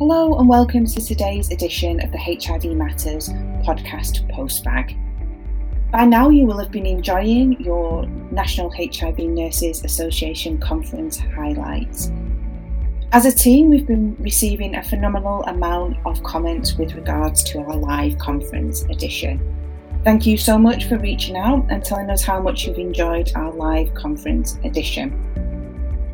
Hello, and welcome to today's edition of the HIV Matters podcast postbag. By now, you will have been enjoying your National HIV Nurses Association conference highlights. As a team, we've been receiving a phenomenal amount of comments with regards to our live conference edition. Thank you so much for reaching out and telling us how much you've enjoyed our live conference edition.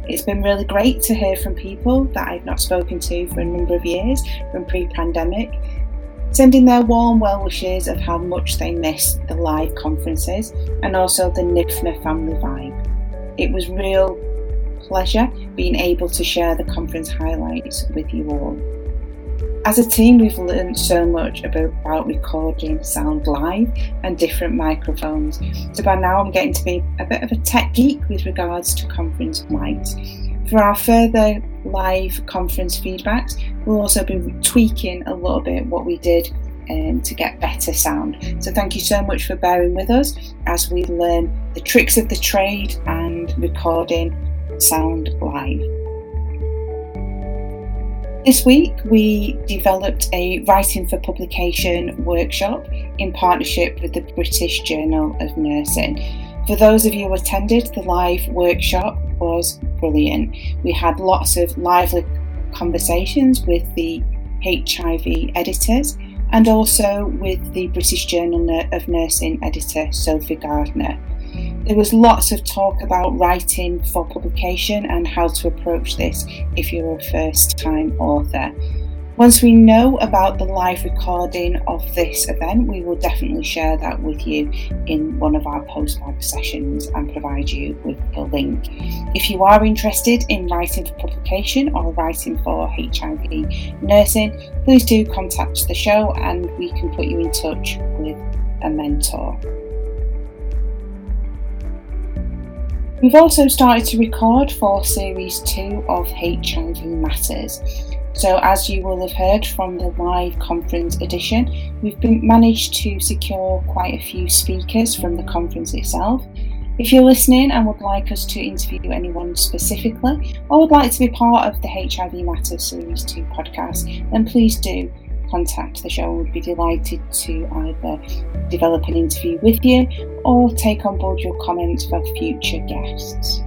It's been really great to hear from people that I've not spoken to for a number of years from pre pandemic, sending their warm well wishes of how much they miss the live conferences and also the NHIVNA family vibe. It was real pleasure being able to share the conference highlights with you all. As a team, we've learned so much about, recording sound live and different microphones. So by now, I'm getting to be a bit of a tech geek with regards to conference mics. For our further live conference feedbacks, we'll also be tweaking a little bit what we did um, to get better sound. So thank you so much for bearing with us as we learn the tricks of the trade and recording sound live. This week, we developed a Writing for Publication workshop in partnership with the British Journal of Nursing. For those of you who attended, the live workshop was brilliant. We had lots of lively conversations with the HIV editors and also with the British Journal of Nursing editor Sophie Gardner. There was lots of talk about writing for publication and how to approach this if you're a first time author. Once we know about the live recording of this event, we will definitely share that with you in one of our postbag sessions and provide you with the link. If you are interested in writing for publication or writing for HIV nursing, please do contact the show and we can put you in touch with a mentor. We've also started to record for series two of HIV Matters. So, as you will have heard from the live conference edition, we've been, managed to secure quite a few speakers from the conference itself. If you're listening and would like us to interview anyone specifically, or would like to be part of the HIV Matters Series 2 podcast, then please do contact the show. We'd be delighted to either develop an interview with you or take on board your comments for future guests.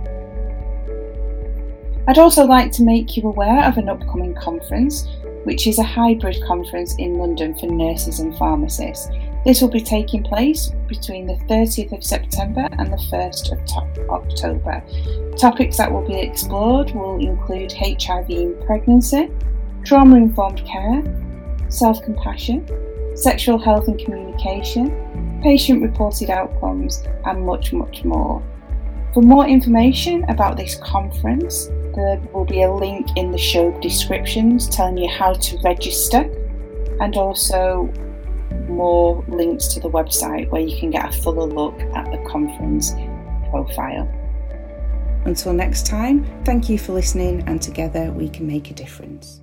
I'd also like to make you aware of an upcoming conference, which is a hybrid conference in London for nurses and pharmacists. This will be taking place between the 30th of September and the 1st of October. Topics that will be explored will include HIV in pregnancy, trauma informed care, self compassion, sexual health and communication, patient reported outcomes, and much, much more. For more information about this conference, there will be a link in the show descriptions telling you how to register and also more links to the website where you can get a fuller look at the conference profile. Until next time, thank you for listening, and together we can make a difference.